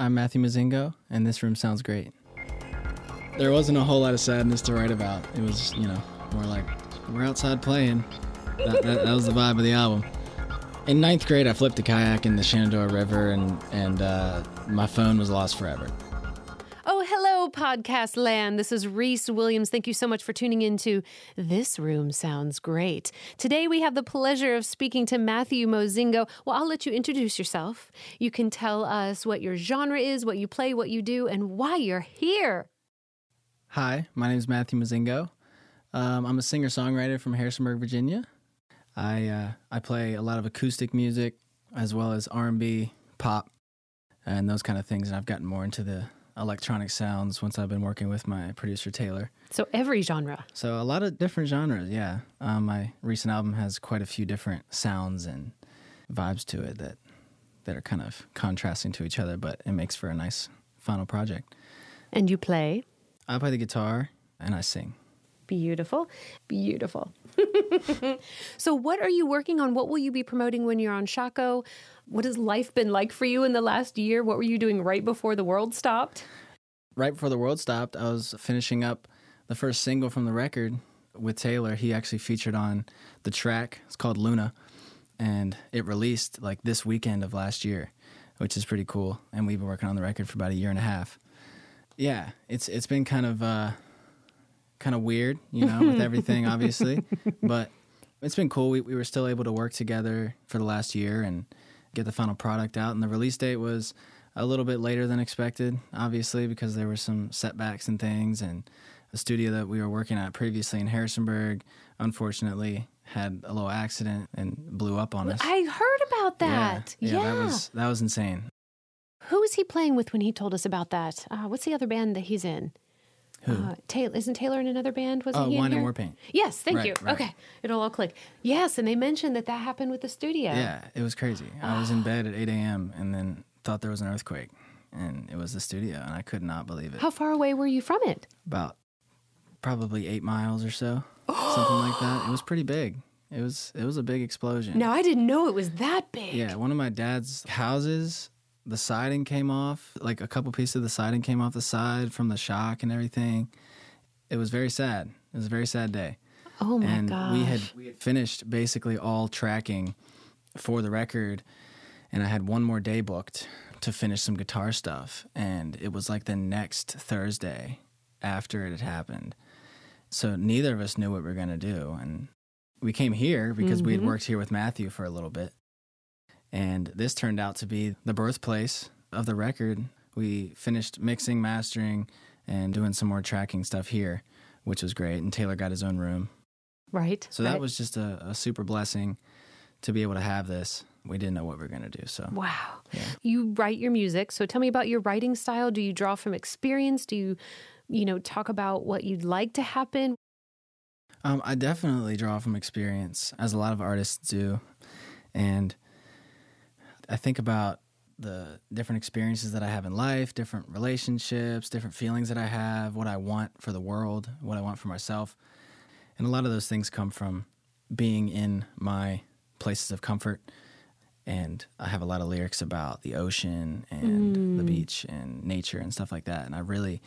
I'm Matthew Mozingo, and this room sounds great. There wasn't a whole lot of sadness to write about. It was, you know, more like we're outside playing. That, that, that was the vibe of the album. In ninth grade, I flipped a kayak in the Shenandoah River, and and uh, my phone was lost forever. Podcast land. This is Reese Williams. Thank you so much for tuning into This Room Sounds Great. Today we have the pleasure of speaking to Matthew Mozingo. Well, I'll let you introduce yourself. You can tell us what your genre is, what you play, what you do, and why you're here. Hi, my name is Matthew Mozingo. Um, I'm a singer songwriter from Harrisonburg, Virginia. I uh, I play a lot of acoustic music as well as R&B, pop, and those kind of things. And I've gotten more into the electronic sounds once I've been working with my producer Taylor. So every genre. So a lot of different genres. Yeah, um, my recent album has quite a few different sounds and vibes to it that that are kind of contrasting to each other, but it makes for a nice final project. And you play? I play the guitar and I sing. Beautiful. Beautiful. so, what are you working on? What will you be promoting when you're on Shockoe? What has life been like for you in the last year? What were you doing right before the world stopped? Right before the world stopped, I was finishing up the first single from the record with Taylor. He actually featured on the track. It's called Luna. And it released like this weekend of last year, which is pretty cool. And we've been working on the record for about a year and a half. Yeah, it's it's been kind of uh, kind of weird, you know, with everything, obviously. But it's been cool. We, we were still able to work together for the last year and get the final product out. And the release date was a little bit later than expected, obviously, because there were some setbacks and things. And the studio that we were working at previously in Harrisonburg, unfortunately, had a little accident and blew up on us. I heard about that. Yeah, Yeah. yeah, that was that was insane. Who was he playing with when he told us about that? Uh, what's the other band that he's in? Uh, Taylor isn't Taylor in another band? Was oh, he in Wine here? and War Paint. Yes, thank Right, you. right. Okay, it'll all click. Yes, and they mentioned that that happened with the studio. Yeah, it was crazy. I was in bed at 8 a.m. and then thought there was an earthquake, and it was the studio, and I could not believe it. How far away were you from it? About probably eight miles or so, something like that. It was pretty big. It was it was a big explosion. No, I didn't know it was that big. Yeah, one of my dad's houses, the siding came off. Like a couple pieces of the siding came off the side from the shock and everything. It was very sad. It was a very sad day. Oh my and gosh. we had we had finished basically all tracking for the record and I had one more day booked to finish some guitar stuff and it was like the next Thursday after it had happened. So neither of us knew what we were going to do and we came here because we had Mhm. worked here with Matthew for a little bit. And this turned out to be the birthplace of the record. We finished mixing, mastering and doing some more tracking stuff here, which was great and Taylor got his own room. right. So right. that was just a, a super blessing to be able to have this. We didn't know what we were going to do. So Wow. Yeah. You write your music. So tell me about your writing style. Do you draw from experience? Do you, you know, talk about what you'd like to happen? um, I definitely draw from experience, as a lot of artists do. And I think about the different experiences that I have in life, different relationships, different feelings that I have, what I want for the world, what I want for myself. And a lot of those things come from being in my places of comfort. And I have a lot of lyrics about the ocean and the mm. beach and nature and stuff like that. And I really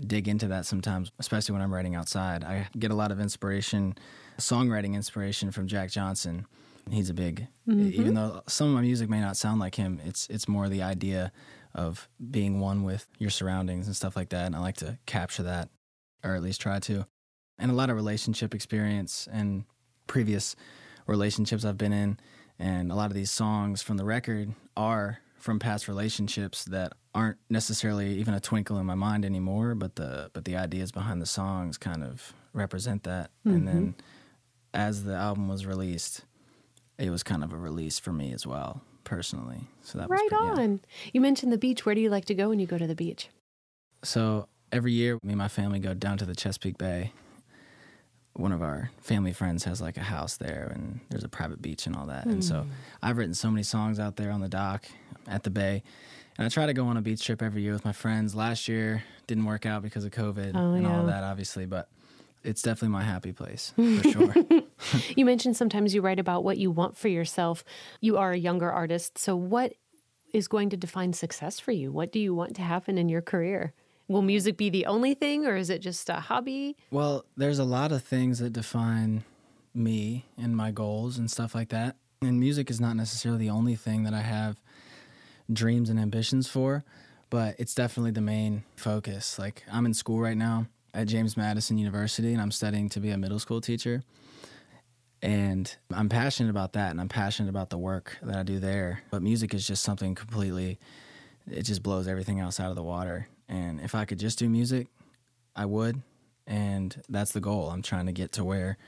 dig into that sometimes, especially when I'm writing outside. I get a lot of inspiration, songwriting inspiration from Jack Johnson. He's a big, even mm-hmm. though some of my music may not sound like him, it's it's more the idea of being one with your surroundings and stuff like that. And I like to capture that, or at least try to. And a lot of relationship experience and previous relationships I've been in, and a lot of these songs from the record are from past relationships that aren't necessarily even a twinkle in my mind anymore, but the but the ideas behind the songs kind of represent that. And then mm-hmm. as the album was released, it was kind of a release for me as well, personally. So that was Right pretty- yeah. on. You mentioned the beach. Where do you like to go when you go to the beach? So every year, me and my family go down to the Chesapeake Bay. One of our family friends has like a house there, and there's a private beach and all that. And so hmm. I've written so many songs out there on the dock at the bay. And I try to go on a beach trip every year with my friends. Last year didn't work out because of COVID Oh, and all yeah. that, obviously, but it's definitely my happy place for sure. You mentioned sometimes you write about what you want for yourself. You are a younger artist. So, what is going to define success for you? What do you want to happen in your career? Will music be the only thing, or is it just a hobby? Well, there's a lot of things that define me and my goals and stuff like that. And music is not necessarily the only thing that I have dreams and ambitions for, but it's definitely the main focus. Like, I'm in school right now at James Madison University, and I'm studying to be a middle school teacher. And I'm passionate about that, and I'm passionate about the work that I do there. But music is just something completely, it just blows everything else out of the water. And if I could just do music, I would. And that's the goal. I'm trying to get to where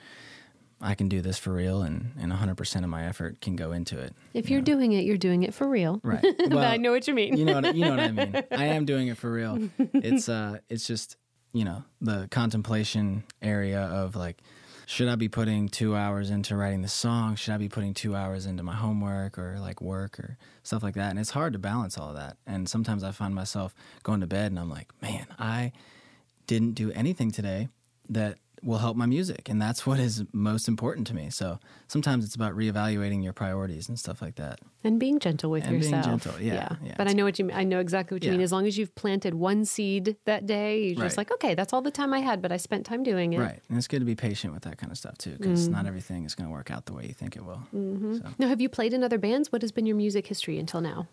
I can do this for real and, and 100% of my effort can go into it. If you're doing it, you're doing it for real. Right. Well, I know what you mean. you know what you know what I mean. I am doing it for real. It's uh it's just, you know, the contemplation area of like should I be putting 2 hours into writing the song? Should I be putting 2 hours into my homework or like work or stuff like that? And it's hard to balance all of that. And sometimes I find myself going to bed and I'm like, "Man, I didn't do anything today that will help my music and that's what is most important to me so sometimes it's about reevaluating your priorities and stuff like that and being gentle with And being yourself. gentle, yeah, yeah. But I know what you mean. I know exactly what you mean. As long as you've planted one seed that day, you're just like, okay, that's all the time I had, but I spent time doing it. Right. And it's good to be patient with that kind of stuff too, because mm. not everything is going to work out the way you think it will. Mm-hmm. So. Now, have you played in other bands? What has been your music history until now?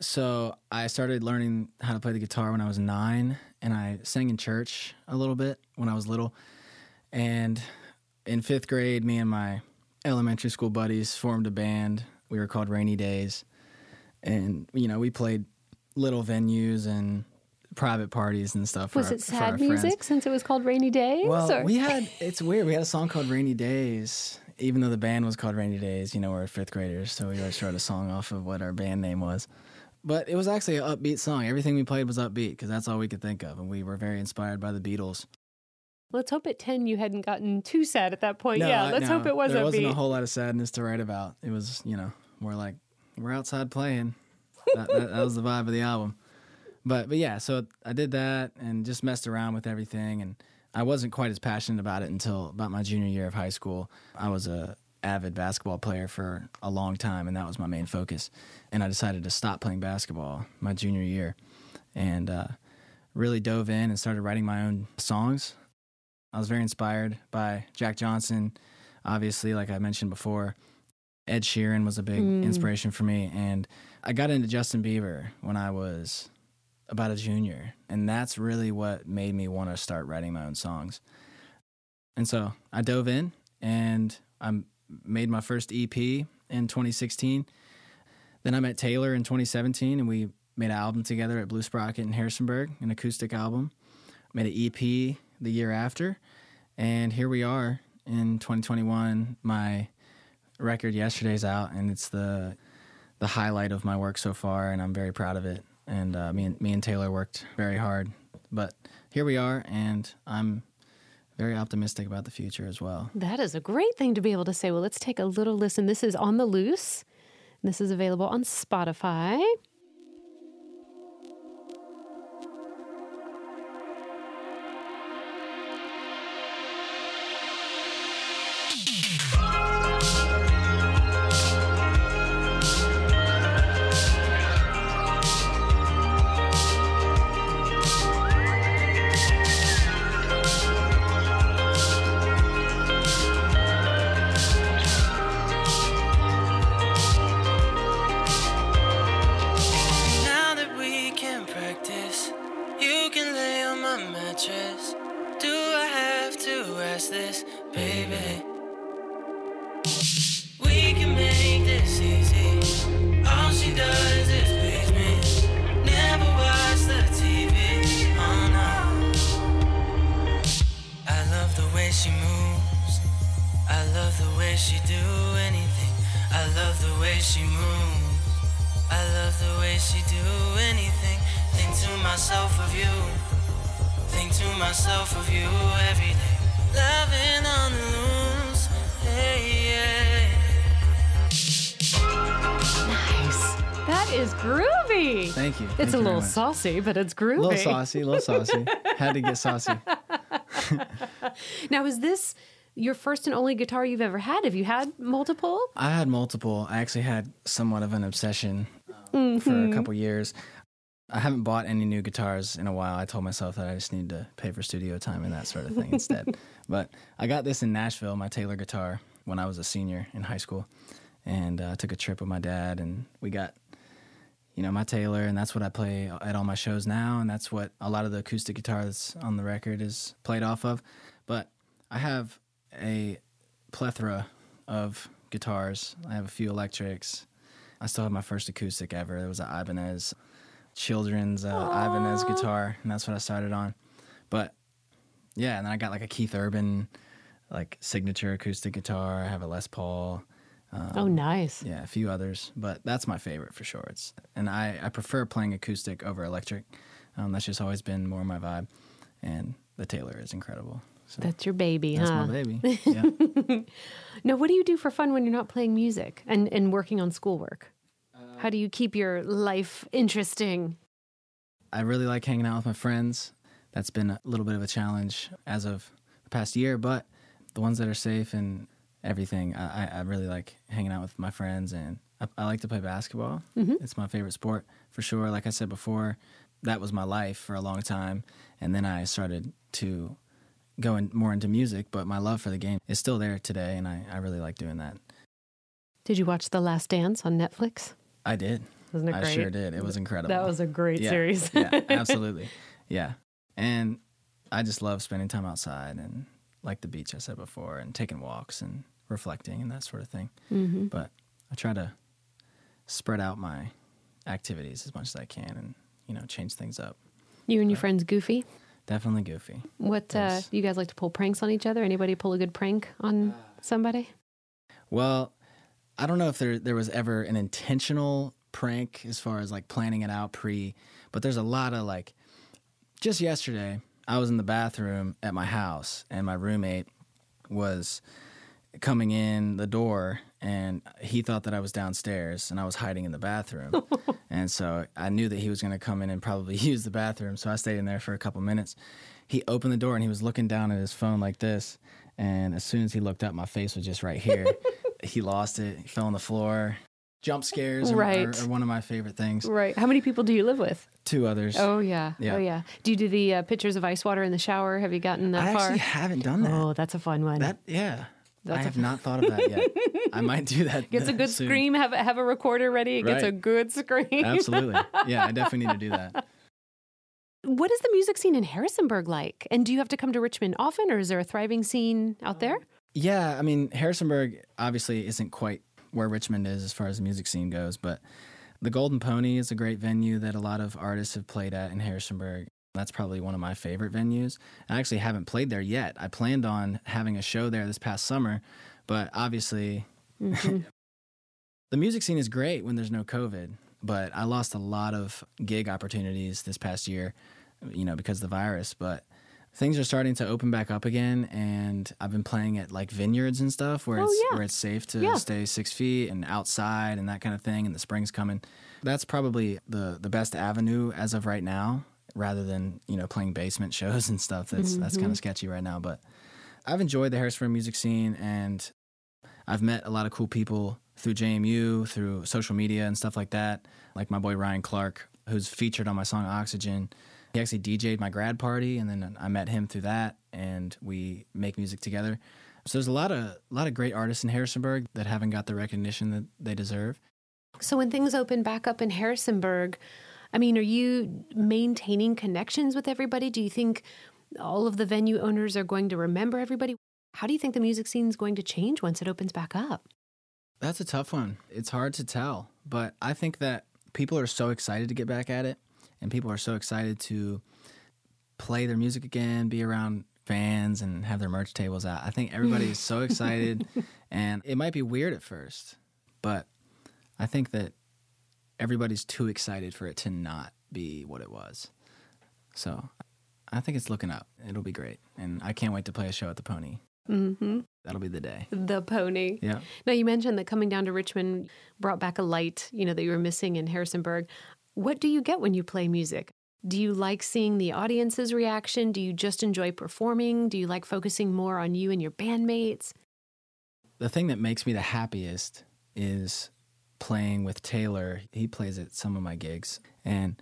so I started learning how to play the guitar when I was nine, and I sang in church a little bit when I was little. And in fifth grade, me and my elementary school buddies formed a band. We were called Rainy Days, and you know we played little venues and private parties and stuff. For Was our- it sad friends. music since it was called Rainy Days? Well, or- we had it's weird. We had a song called Rainy Days, even though the band was called Rainy Days. You know, we're fifth graders, so we always wrote a song off of what our band name was. But it was actually an upbeat song. Everything we played was upbeat because that's all we could think of, and we were very inspired by the Beatles. Let's hope at 10 you hadn't gotten too sad at that point. No, yeah, let's no, hope it was There upbeat. wasn't a whole lot of sadness to write about. It was, you know, more like we're outside playing. that, that, that was the vibe of the album. But but yeah, so I did that and just messed around with everything, and I wasn't quite as passionate about it until about my junior year of high school. I was a avid basketball player for a long time, and that was my main focus. And I decided to stop playing basketball my junior year, and uh, really dove in and started writing my own songs. I was very inspired by Jack Johnson, obviously, like I mentioned before. Ed Sheeran was a big Mm. inspiration for me, and I got into Justin Bieber when I was about a junior, and that's really what made me want to start writing my own songs. And so I dove in, and I made my first EP in 2016. Then I met Taylor in 2017, and we made an album together at Blue Sprocket in Harrisonburg, an acoustic album. Made an EP the year after, and here we are in 2021. My record yesterday's out, and it's the the highlight of my work so far, and I'm very proud of it. And uh, me and me and Taylor worked very hard, but here we are, and I'm very optimistic about the future as well. That is a great thing to be able to say. Well, let's take a little listen. This is On the Loose. This is available on Spotify. Is groovy. Thank you. It's Thank a you very little saucy, but it's groovy. A little saucy, a little saucy. Had to get saucy. Now, is this your first and only guitar you've ever had? Have you had multiple? I had multiple. I actually had somewhat of an obsession for a couple years. I haven't bought any new guitars in a while. I told myself that I just need to pay for studio time and that sort of thing instead. But I got this in Nashville, my Taylor guitar, when I was a senior in high school, and uh, took a trip with my dad, and we got, you know, my Taylor, and that's what I play at all my shows now, and that's what a lot of the acoustic guitar that's on the record is played off of. But I have a plethora of guitars. I have a few electrics. I still have my first acoustic ever. It was an Ibanez children's uh, Ibanez guitar, and that's what I started on. But yeah, and then I got like a Keith Urban like signature acoustic guitar. I have a Les Paul. Oh, nice. Yeah, a few others, but that's my favorite for sure. It's and I I prefer playing acoustic over electric. Um, that's just always been more my vibe, and the Taylor is incredible. So That's your baby, that's huh? my baby. Yeah. Now, what do you do for fun when you're not playing music and, and working on schoolwork? How do you keep your life interesting? I really like hanging out with my friends. That's been a little bit of a challenge as of the past year, but the ones that are safe and everything, I, I- really like hanging out with my friends. And I, I like to play basketball. Mm-hmm. It's my favorite sport for sure. Like I said before, that was my life for a long time. And then I started to go in, more into music, but my love for the game is still there today. And I, I really like doing that. Did you watch The Last Dance on Netflix? I did. Wasn't it great? I sure did. It was incredible. That was a great yeah, series. yeah, absolutely. Yeah. And I just love spending time outside and like the beach I said before and taking walks and reflecting and that sort of thing. hmm But I try to spread out my activities as much as I can and, you know, change things up. You and your friends Goofy. Definitely goofy. What uh, you guys like to pull pranks on each other? Anybody pull a good prank on somebody? Well, I don't know if there there was ever an intentional prank as far as like planning it out pre, but there's a lot of like just yesterday I was in the bathroom at my house and my roommate was coming in the door and he thought that I was downstairs and I was hiding in the bathroom. and so I knew that he was going to come in and probably use the bathroom. So I stayed in there for a couple minutes. He opened the door and he was looking down at his phone like this. And as soon as he looked up, my face was just right here. he lost it, he fell on the floor. Jump scares are, Right. are, are one of my favorite things. Right. How many people do you live with? Two others. Oh yeah. Yeah. Oh yeah. Do you do the uh, pictures of ice water in the shower? Have you gotten that far? I far? actually haven't done that. Oh, that's a fun one. That yeah. That's I a- have not thought of that yet. I might do that. gets a good soon. scream. Have a- have a recorder ready. It gets a good scream. Absolutely. Yeah, I definitely need to do that. What is the music scene in Harrisonburg like? And do you have to come to Richmond often, or is there a thriving scene out there? Yeah, I mean, Harrisonburg obviously isn't quite where Richmond is as far as the music scene goes, but the Golden Pony is a great venue that a lot of artists have played at in Harrisonburg. That's probably one of my favorite venues. I actually haven't played there yet. I planned on having a show there this past summer, but obviously Mm-hmm. the music scene is great when there's no COVID, but I lost a lot of gig opportunities this past year, you know, because of the virus. But things are starting to open back up again, and I've been playing at like vineyards and stuff where Oh, it's yeah. where it's safe to Yeah. stay six feet and outside and that kind of thing. And the spring's coming. That's probably the the best avenue as of right now, rather than you know playing basement shows and stuff. That's that's Mm-hmm. kind of sketchy right now, but. I've enjoyed the Harrisburg music scene and I've met a lot of cool people through JMU, through social media and stuff like that. Like my boy Ryan Clark, who's featured on my song Oxygen. He actually DJ'd my grad party, and then I met him through that, and we make music together. So there's a lot of a lot of great artists in Harrisonburg that haven't got the recognition that they deserve. So when things open back up in Harrisonburg, I mean, are you maintaining connections with everybody? Do you think all of the venue owners are going to remember everybody? How do you think the music scene is going to change once it opens back up? That's a tough one. It's hard to tell, but I think that people are so excited to get back at it, and people are so excited to play their music again, be around fans, and have their merch tables out. I think everybody is so excited, and it might be weird at first, but I think that everybody's too excited for it to not be what it was. So I think it's looking up. It'll be great, and I can't wait to play a show at the Pony. Mm-hmm. That'll be the day. The pony. Yeah. Now, you mentioned that coming down to Richmond brought back a light, you know, that you were missing in Harrisonburg. What do you get when you play music? Do you like seeing the audience's reaction? Do you just enjoy performing? Do you like focusing more on you and your bandmates? the thing that makes me the happiest is playing with Taylor. He plays at some of my gigs, and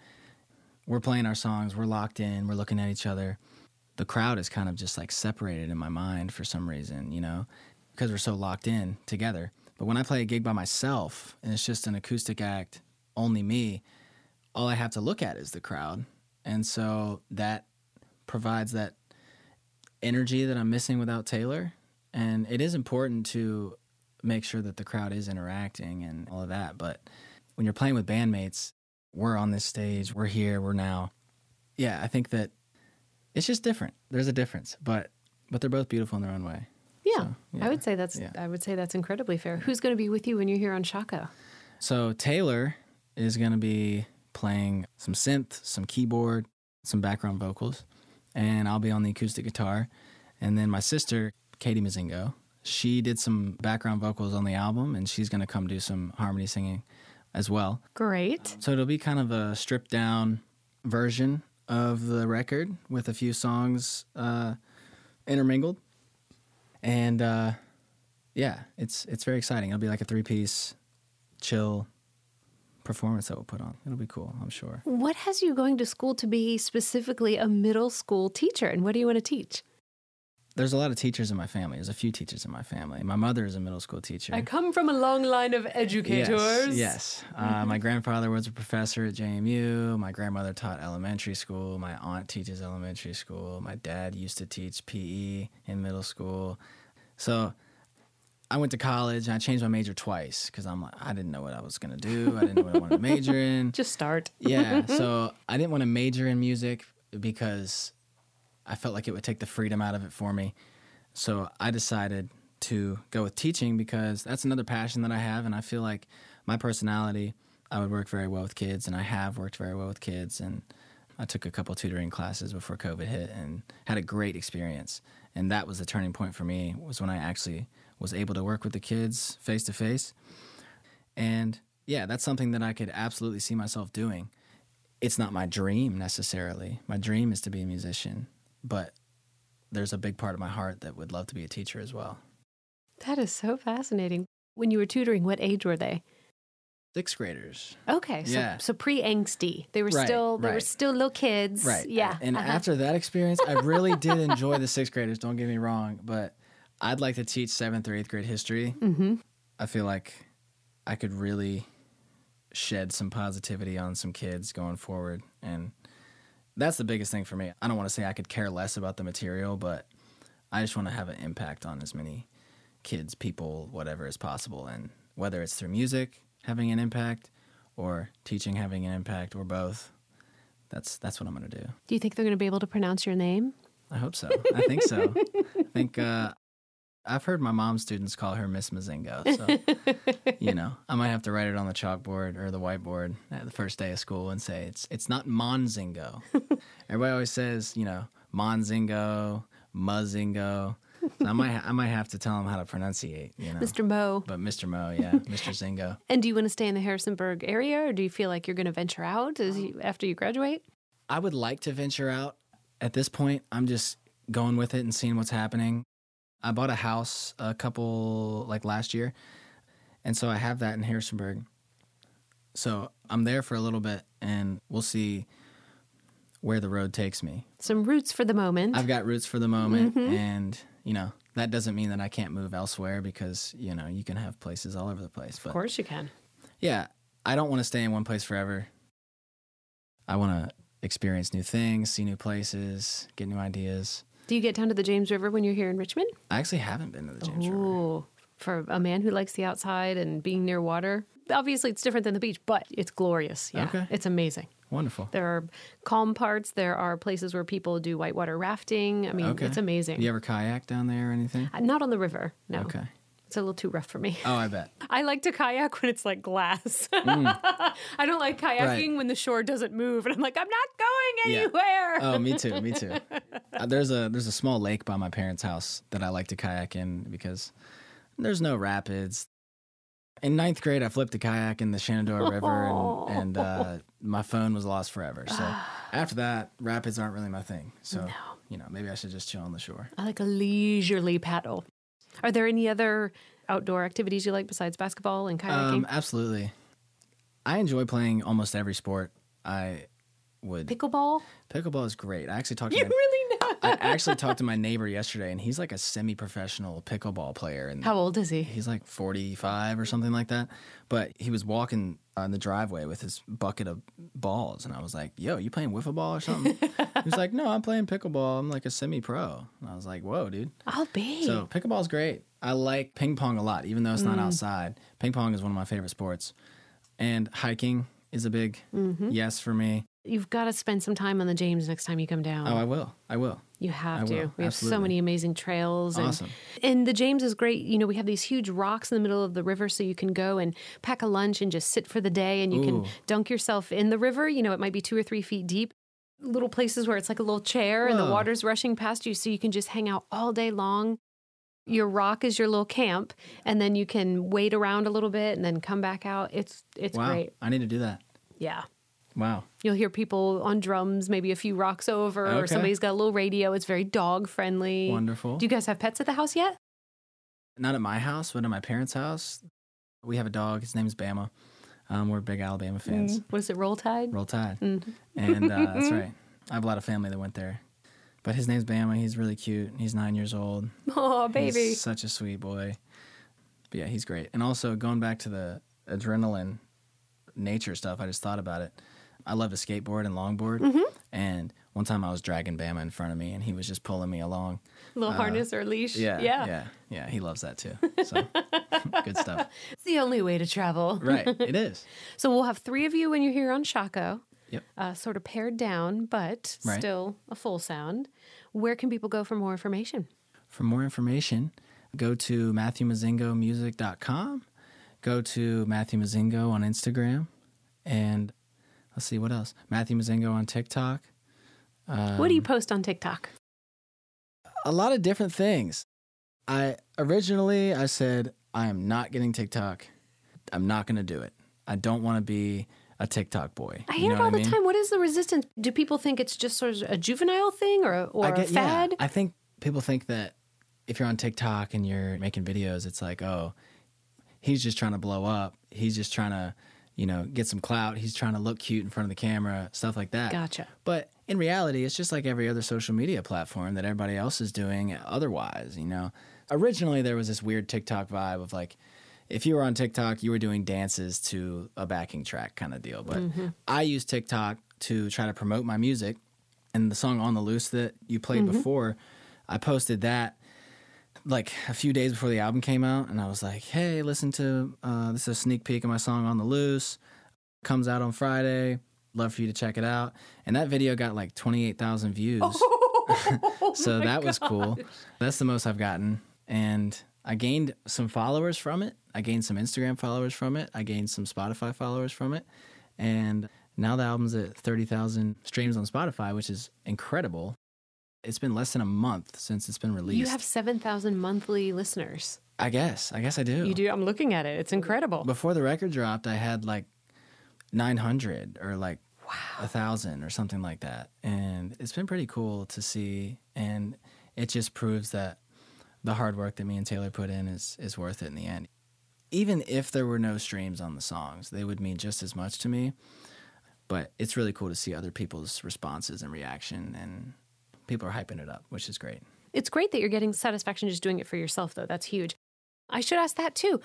we're playing our songs. We're locked in. We're looking at each other. The crowd is kind of just like separated in my mind for some reason, you know, because we're so locked in together. But when I play a gig by myself and it's just an acoustic act, only me, all I have to look at is the crowd. And so that provides that energy that I'm missing without Taylor. And it is important to make sure that the crowd is interacting and all of that. But when you're playing with bandmates, we're on this stage, we're here, we're now. Yeah, I think that it's just different. There's a difference, but but they're both beautiful in their own way. Yeah, So, yeah. I would say that's Yeah. I would say that's incredibly fair. Who's going to be with you when you're here on Shockoe? So Taylor is going to be playing some synth, some keyboard, some background vocals, and I'll be on the acoustic guitar. And then my sister, Katie Mozingo, she did some background vocals on the album, and she's going to come do some harmony singing as well. Great. So it'll be kind of a stripped down version of the record with a few songs uh, intermingled. And uh, yeah, it's it's very exciting. It'll be like a three piece, chill performance that we'll put on. It'll be cool, I'm sure. What has you going to school to be specifically a middle school teacher, and what do you want to teach? There's a lot of teachers in my family. There's a few teachers in my family. My mother is a middle school teacher. I come from a long line of educators. Yes, yes. Uh, my grandfather was a professor at JMU. My grandmother taught elementary school. My aunt teaches elementary school. My dad used to teach PE in middle school. So I went to college and I changed my major twice because I'm like I didn't know what I was gonna do. I didn't know what I wanted to major in. Just start. Yeah, so I didn't want to major in music because I felt like it would take the freedom out of it for me. So I decided to go with teaching because that's another passion that I have, and I feel like my personality, I would work very well with kids, and I have worked very well with kids. And I took a couple tutoring classes before COVID hit, and had a great experience. And that was the turning point for me was when I actually was able to work with the kids face to face. And yeah, that's something that I could absolutely see myself doing. It's not my dream necessarily. My dream is to be a musician, but there's a big part of my heart that would love to be a teacher as well. That is so fascinating. When you were tutoring, what age were they? Sixth graders. Okay, so Yeah. so pre angsty. They were Right, still they were still little kids. Right. Yeah. And uh-huh. after that experience, I really did enjoy the sixth graders, don't get me wrong, but I'd like to teach seventh or eighth grade history. Mm-hmm. I feel like I could really shed some positivity on some kids going forward. And that's the biggest thing for me. I don't want to say I could care less about the material, but I just want to have an impact on as many kids, people, whatever as possible. And whether it's through music having an impact or teaching having an impact or both, that's that's what I'm going to do. Do you think they're going to be able to pronounce your name? I hope so. I think so. I think uh, I've heard my mom's students call her Miss Mozingo. So, you know, I might have to write it on the chalkboard or the whiteboard at the first day of school and say it's it's not Monzingo. Everybody always says, you know, Monzingo, Muzzingo. So I might I might have to tell them how to pronunciate, you know. Mr. Mo. But Mr. Mo, yeah, Mr. Zingo. And do you want to stay in the Harrisonburg area or do you feel like you're going to venture out as you, after you graduate? I would like to venture out. At this point, I'm just going with it and seeing what's happening. I bought a house a couple like last year, and so I have that in Harrisonburg. So I'm there for a little bit, and we'll see where the road takes me. Some roots for the moment. I've got roots for the moment, mm-hmm. and you know that doesn't mean that I can't move elsewhere because you know you can have places all over the place. But, of course you can. yeah, I don't want to stay in one place forever. I want to experience new things, see new places, get new ideas. Do you get down to the James River when you're here in Richmond? I actually haven't been to the James River. Ooh, for a man who likes the outside and being near water. Obviously, it's different than the beach, but it's glorious. Yeah, Okay. it's amazing. Wonderful. There are calm parts. There are places where people do whitewater rafting. I mean, Okay. it's amazing. You ever kayak down there or anything? Uh, Not on the river. No. Okay. It's a little too rough for me. Oh, I bet. I like to kayak when it's like glass. I don't like kayaking Mm. Right. when the shore doesn't move, and I'm like, I'm not going Yeah. Oh, me too. Me too. Uh, there's a there's a small lake by my parents' house that I like to kayak in because there's no rapids. In ninth grade, I flipped a kayak in the Shenandoah River, and, and uh, my phone was lost forever. So after that, rapids aren't really my thing. So you know, maybe I should just chill on the shore. I like a leisurely paddle. Are there any other outdoor activities you like besides basketball and kayaking? Um, absolutely. I enjoy playing almost every sport. I would Pickleball? pickleball is great. I actually talked to You my, really know. I actually talked to my neighbor yesterday, and he's like a semi-professional pickleball player, and How old is he? he's like 45 or something like that. But he was walking on the driveway with his bucket of balls, and I was like, "Yo, you playing wiffle ball or something?" he was like, "No, I'm playing pickleball. I'm like a semi-pro." And I was like, "Whoa, dude!" I'll be. So pickleball's great. I like ping pong a lot, even though it's Mm. not outside. Ping pong is one of my favorite sports, and hiking is a big Mm-hmm. yes for me. You've got to spend some time on the James next time you come down. Oh, I will. I will. You have I to. will, We have so many amazing trails. And, Awesome. And the James is great. You know, we have these huge rocks in the middle of the river, so you can go and pack a lunch and just sit for the day and you Ooh. can dunk yourself in the river. You know, it might be two or three feet deep. Little places where it's like a little chair and the water's rushing past you, so you can just hang out all day long. Your rock is your little camp, and then you can wait around a little bit and then come back out. It's it's wow. great. I need to do that. Yeah. Wow. You'll hear people on drums, maybe a few rocks over, or somebody's got a little radio. It's very dog friendly. Wonderful. Do you guys have pets at the house yet? Not at my house, but at my parents' house. We have a dog. His name's Bama. Um, we're big Alabama fans. What is it, Roll Tide? Roll Tide. Mm-hmm. And uh, that's right. I have a lot of family that went there. But his name's Bama. He's really cute. He's nine years old. Oh, baby. He's such a sweet boy. But yeah, he's great. And also going back to the adrenaline nature stuff, I just thought about it. I love to skateboard and longboard. Mm-hmm. And one time I was dragging Bama in front of me and he was just pulling me along. little harness or leash. uh, Yeah. Yeah. Yeah. Yeah. He loves that too. So good stuff. It's the only way to travel. Right. It is. So we'll have three of you when you're here on Shockoe, Yep. uh, sort of pared down, but Right. still a full sound. Where can people go for more information? For more information, go to MatthewMozingomusic.com. Go to Matthew Mozingo on Instagram. And let's see what else. Matthew Mozingo on TikTok. what do you um, post on TikTok? a lot of different things. I originally I said I am not getting TikTok. I'm not going to do it. I don't want to be a TikTok boy. I hear it all the mean? time. What is the resistance? Do people think it's just sort of a juvenile thing or, or I a get, yeah. fad? I think people think that if you're on TikTok and you're making videos, it's like, oh, he's just trying to blow up. He's just trying to, you know, get some clout. He's trying to look cute in front of the camera, stuff like that. Gotcha. But in reality, it's just like every other social media platform that everybody else is doing otherwise, you know. Originally there was this weird TikTok vibe of like if you were on TikTok, you were doing dances to a backing track kind of deal. But mm-hmm. I use TikTok to try to promote my music and the song On the Loose that you played mm-hmm. before, I posted that like a few days before the album came out and I was like, "Hey, listen to uh, this is a sneak peek of my song On the Loose. Comes out on Friday. Love for you to check it out." And that video got like 28,000 views. so that was cool. That's the most I've gotten and I gained some followers from it. I gained some Instagram followers from it. I gained some Spotify followers from it. And now the album's at 30,000 streams on Spotify, which is incredible. It's been less than a month since it's been released. You have 7,000 monthly listeners. I guess. I guess I do. You do. I'm looking at it. It's incredible. Before the record dropped, I had like 900 or like a thousand or something like that. And it's been pretty cool to see. And it just proves that the hard work that me and Taylor put in is, is worth it in the end. Even if there were no streams on the songs, they would mean just as much to me. But it's really cool to see other people's responses and reaction, and people are hyping it up, which is great. It's great that you're getting satisfaction just doing it for yourself, though. That's huge. I should ask that too.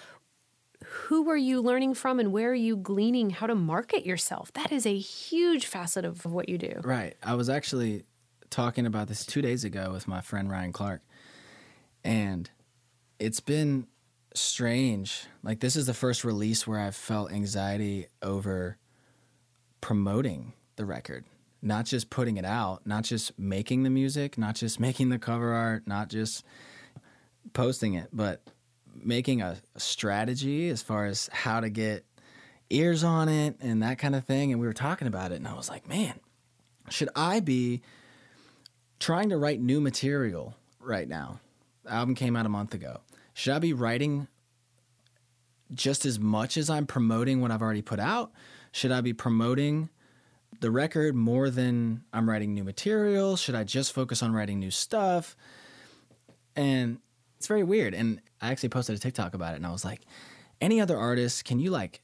Who are you learning from and where are you gleaning how to market yourself? That is a huge facet of what you do. Right. I was actually talking about this two days ago with my friend Ryan Clark, and it's been strange. Like, this is the first release where I've felt anxiety over promoting the record, not just putting it out, not just making the music, not just making the cover art, not just posting it, but making a, strategy as far as how to get ears on it and that kind of thing. And we were talking about it, and I was like, man, should I be trying to write new material right now? The album came out a month ago. Should I be writing just as much as I'm promoting what I've already put out? Should I be promoting the record more than I'm writing new material? Should I just focus on writing new stuff? And It's very weird. And I actually posted a TikTok about it and I was like, any other artists, can you like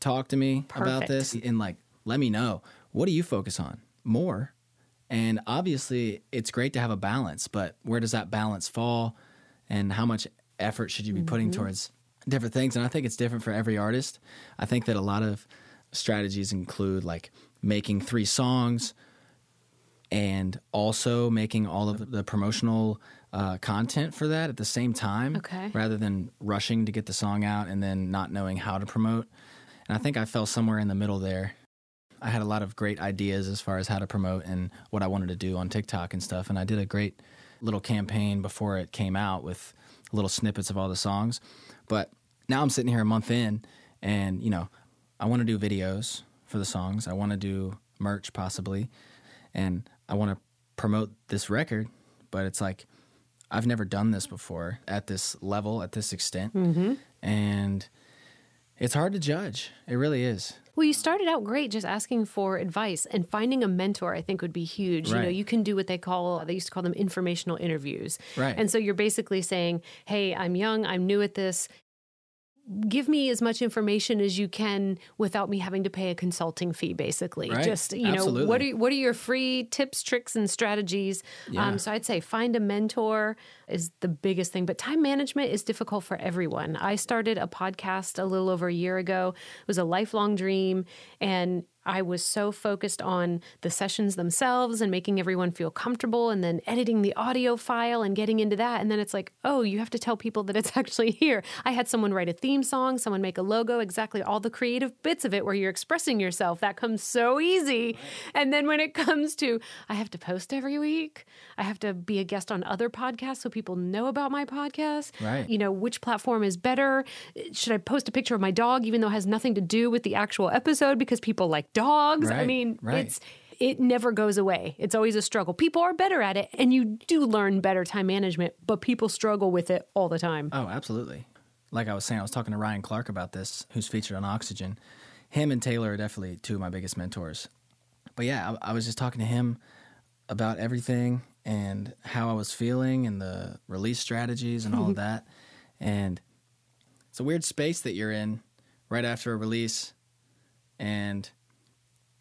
talk to me about this and like let me know what do you focus on more? And obviously, it's great to have a balance, but where does that balance fall? And how much effort should you be putting mm-hmm. towards different things? And I think it's different for every artist. I think that a lot of strategies include like making three songs and also making all of the promotional uh, content for that at the same time Okay. rather than rushing to get the song out and then not knowing how to promote. And I think I fell somewhere in the middle there. I had a lot of great ideas as far as how to promote and what I wanted to do on TikTok and stuff. And I did a great little campaign before it came out with little snippets of all the songs. But now I'm sitting here a month in and, you know, I want to do videos for the songs. I want to do merch possibly. And I want to promote this record. But it's like, I've never done this before at this level, at this extent. Mm-hmm. And it's hard to judge. It really is. Well, you started out great just asking for advice and finding a mentor, I think would be huge. You know, you can do what they call, they used to call them informational interviews. Right. And so you're basically saying, hey, I'm young, I'm new at this. Give me as much information as you can without me having to pay a consulting fee, basically. Right. Just, you know, what are, what are your free tips, tricks, and strategies? Yeah. Um, so I'd say find a mentor is the biggest thing. But time management is difficult for everyone. I started a podcast a little over a year ago. It was a lifelong dream. And I was so focused on the sessions themselves and making everyone feel comfortable and then editing the audio file and getting into that. And then it's like, oh, you have to tell people that it's actually here. I had someone write a theme song, someone make a logo, exactly all the creative bits of it where you're expressing yourself. That comes so easy. And then when it comes to, I have to post every week, I have to be a guest on other podcasts so people know about my podcast. Right. You know, which platform is better? Should I post a picture of my dog, even though it has nothing to do with the actual episode because people like dogs? I mean, right. it's it never goes away. It's always a struggle. People are better at it and you do learn better time management, but people struggle with it all the time. Oh, absolutely. Like I was saying, I was talking to Ryan Clark about this, who's featured on Oxygen. Him and Taylor are definitely two of my biggest mentors. But yeah, I, I was just talking to him about everything and how I was feeling and the release strategies and all of that. And it's a weird space that you're in right after a release and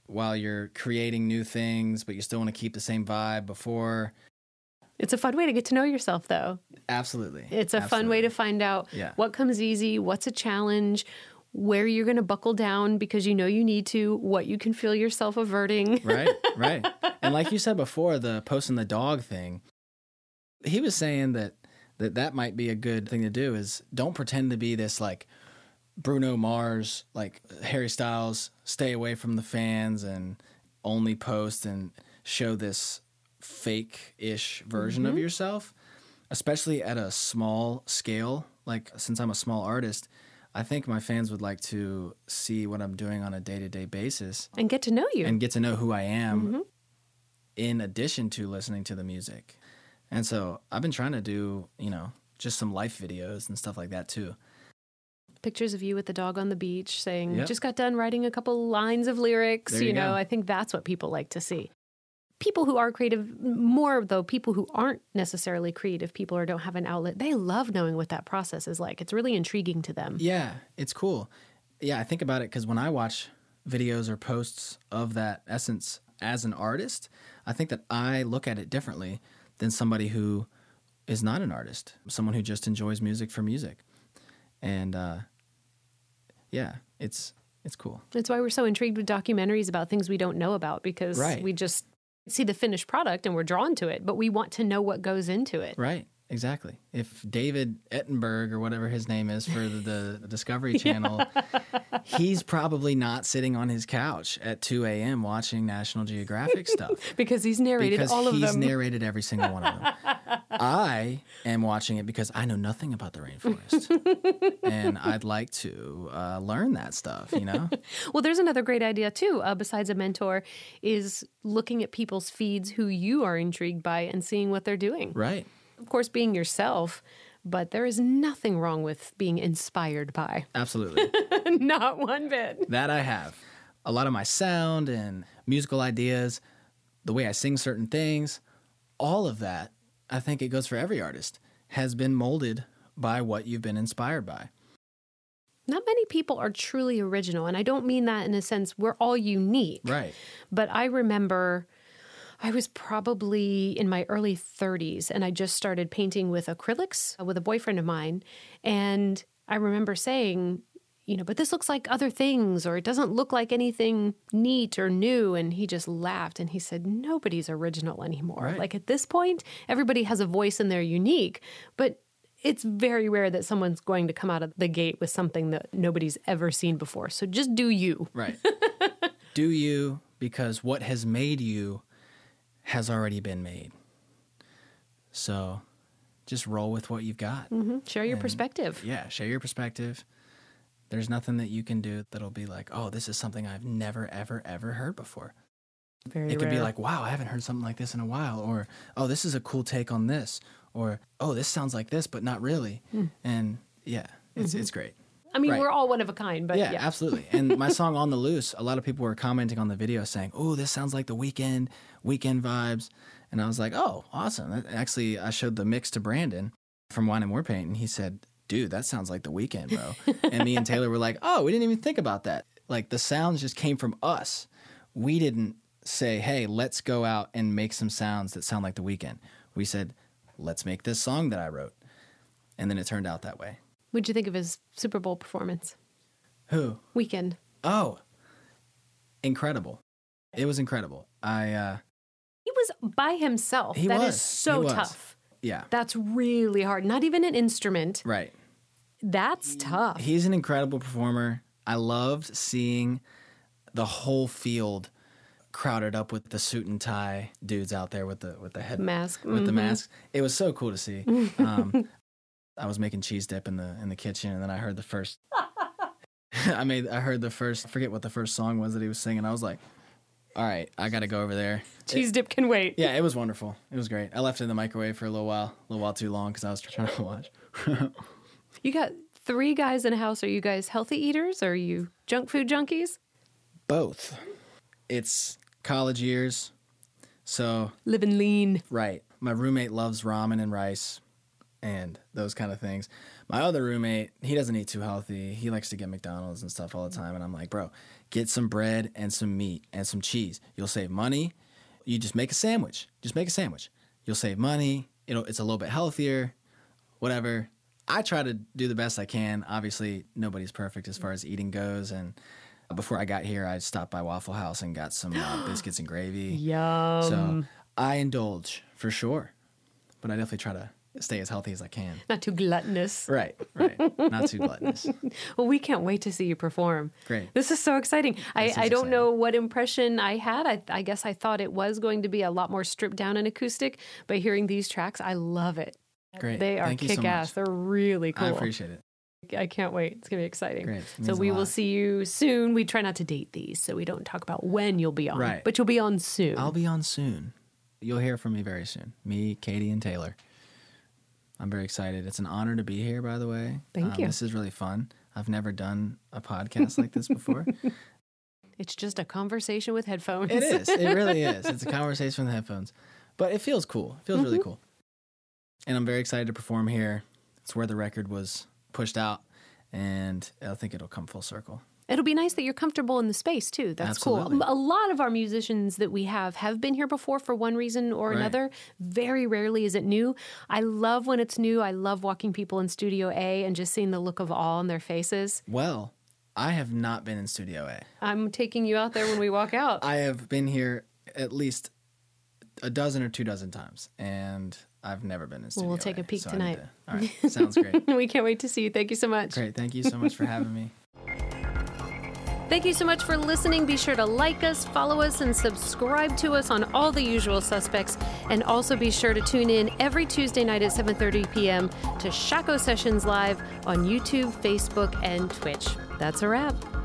while you're creating new things, but you still want to keep the same vibe before. It's a fun way to get to know yourself though. Absolutely. It's a fun way to find out Yeah. what comes easy, what's a challenge, where you're going to buckle down because you know you need to, what you can feel yourself averting. right right and like you said before the post posting the dog thing he was saying that that that might be a good thing to do is don't pretend to be this like bruno mars like harry styles stay away from the fans and only post and show this fake-ish version of yourself especially at a small scale like since i'm a small artist i think my fans would like to see what i'm doing on a day-to-day basis and get to know you. and get to know who I am Mm-hmm. in addition to listening to the music. And so I've been trying to do, you know, just some life videos and stuff like that too. Pictures of you with the dog on the beach saying, Yep. just got done writing a couple lines of lyrics. There you you know. I think that's what people like to see. People who are creative, more though, people who aren't necessarily creative people or don't have an outlet, they love knowing what that process is like. It's really intriguing to them. Yeah, it's cool. Yeah, I think about it because when I watch videos or posts of that essence as an artist, I think that I look at it differently than somebody who is not an artist, someone who just enjoys music for music. And uh, yeah, it's it's cool. That's why we're so intrigued with documentaries about things we don't know about because Right. we just see the finished product and we're drawn to it, but we want to know what goes into it. Right. Exactly. If David Ettenberg or whatever his name is for the, the Discovery Channel, he's probably not sitting on his couch at 2 a.m. watching National Geographic stuff Because he's narrated because all of them. he's narrated every single one of them. I am watching it because I know nothing about the rainforest, and I'd like to uh, learn that stuff. You know, Well, there's another great idea too. Uh, besides a mentor, is looking at people's feeds who you are intrigued by and seeing what they're doing. right? Of course, being yourself, but there is nothing wrong with being inspired by. Absolutely. Not one bit. That I have. A lot of my sound and musical ideas, the way I sing certain things, all of that, I think it goes for every artist. has been molded by what you've been inspired by. Not many people are truly original. And I don't mean that in a sense we're all unique. Right. But I remember I was probably in my early 30s and I just started painting with acrylics uh, with a boyfriend of mine. And I remember saying, you know, but this looks like other things or it doesn't look like anything neat or new. And he just laughed and he said, nobody's original anymore. Right. Like at this point, everybody has a voice and they're unique. But it's very rare that someone's going to come out of the gate with something that nobody's ever seen before. So just do you. Right. Do you because what has made you has already been made. So just roll with what you've got. hmm Share your And- perspective. Yeah, share your perspective. There's nothing that you can do that'll be like, oh, this is something I've never, ever, ever heard before. Very it could be like, wow, I haven't heard something like this in a while. Or, oh, this is a cool take on this. Or, oh, this sounds like this, but not really. And yeah, it's, it's great. I mean, right. we're all one of a kind, but yeah, yeah. absolutely. And my song "On the Loose," a lot of people were commenting on the video saying, "Oh, this sounds like the Weeknd, Weeknd vibes." And I was like, "Oh, awesome!" Actually, I showed the mix to Brandon from Wine and War Paint, and he said, "Dude, that sounds like the Weeknd, bro." and me and Taylor were like, "Oh, we didn't even think about that. Like the sounds just came from us. We didn't say, "Hey, let's go out and make some sounds that sound like the Weeknd." We said, "Let's make this song that I wrote," and then it turned out that way. What'd you think of his Super Bowl performance? Who? Weeknd. Oh, incredible! It was incredible. I uh, He was by himself. That He is was. so He was. tough. yeah, That's really hard. Not even an instrument. right. That's tough. He's an incredible performer. I loved seeing the whole field crowded up with the suit and tie dudes out there with the with the head Mask. with the Mhm. masks. It was so cool to see. Um, I was making cheese dip in the in the kitchen, and then I heard the first. I made. I heard the first. I forget what the first song was that he was singing. I was like, "All right, I got to go over there." Cheese dip can wait. Yeah, it was wonderful. It was great. I left it in the microwave for a little while, a little while too long because I was trying to watch. You got three guys in a house. Are you guys healthy eaters? Are you junk food junkies? Both. It's college years, so Living lean. right. My roommate loves ramen and rice, and those kind of things. My other roommate, he doesn't eat too healthy. He likes to get McDonald's and stuff all the time, and I'm like, bro, get some bread and some meat and some cheese. You'll save money. You just make a sandwich. Just make a sandwich. You'll save money. It'll, it's a little bit healthier. Whatever. I try to do the best I can. Obviously, nobody's perfect as far as eating goes, and before I got here, I stopped by Waffle House and got some uh, biscuits and gravy. Yum. So I indulge for sure, but I definitely try to stay as healthy as I can. Not too gluttonous. Right, right. Not too gluttonous. Well, we can't wait to see you perform. Great. This is so exciting. I, This is I don't exciting. know what impression I had. I, I guess I thought it was going to be a lot more stripped down and acoustic, but hearing these tracks, I love it. Great. They are Thank you so kick ass. They're really cool. I appreciate it. I can't wait. It's going to be exciting. Great. So we will see you soon. We try not to date these, so we don't talk about when you'll be on. Right. But you'll be on soon. I'll be on soon. You'll hear from me very soon. Me, Katie, and Taylor. I'm very excited. It's an honor to be here, by the way. Um, Thank you. This is really fun. I've never done a podcast like this before. It's just a conversation with headphones. it is. It really is. It's a conversation with headphones. But it feels cool. It feels really Mm-hmm. cool. And I'm very excited to perform here. It's where the record was pushed out, and I think it'll come full circle. It'll be nice that you're comfortable in the space too. That's Absolutely. cool. A lot of our musicians that we have have been here before for one reason or Right. another. Very rarely is it new. I love when it's new. I love walking people in Studio A and just seeing the look of awe on their faces. Well, I have not been in Studio A. I'm taking you out there when we walk out. I have been here at least a dozen or two dozen times, and I've never been in Studio A. we'll take a A, peek so tonight. to- all right, sounds great. we can't wait to see you. Thank you so much. Great, thank you so much for having me. Thank you so much for listening. Be sure to like us, follow us, and subscribe to us on all the usual suspects. And also be sure to tune in every Tuesday night at 7:30 p.m. to Shockoe Sessions Live on YouTube, Facebook, and Twitch. That's a wrap.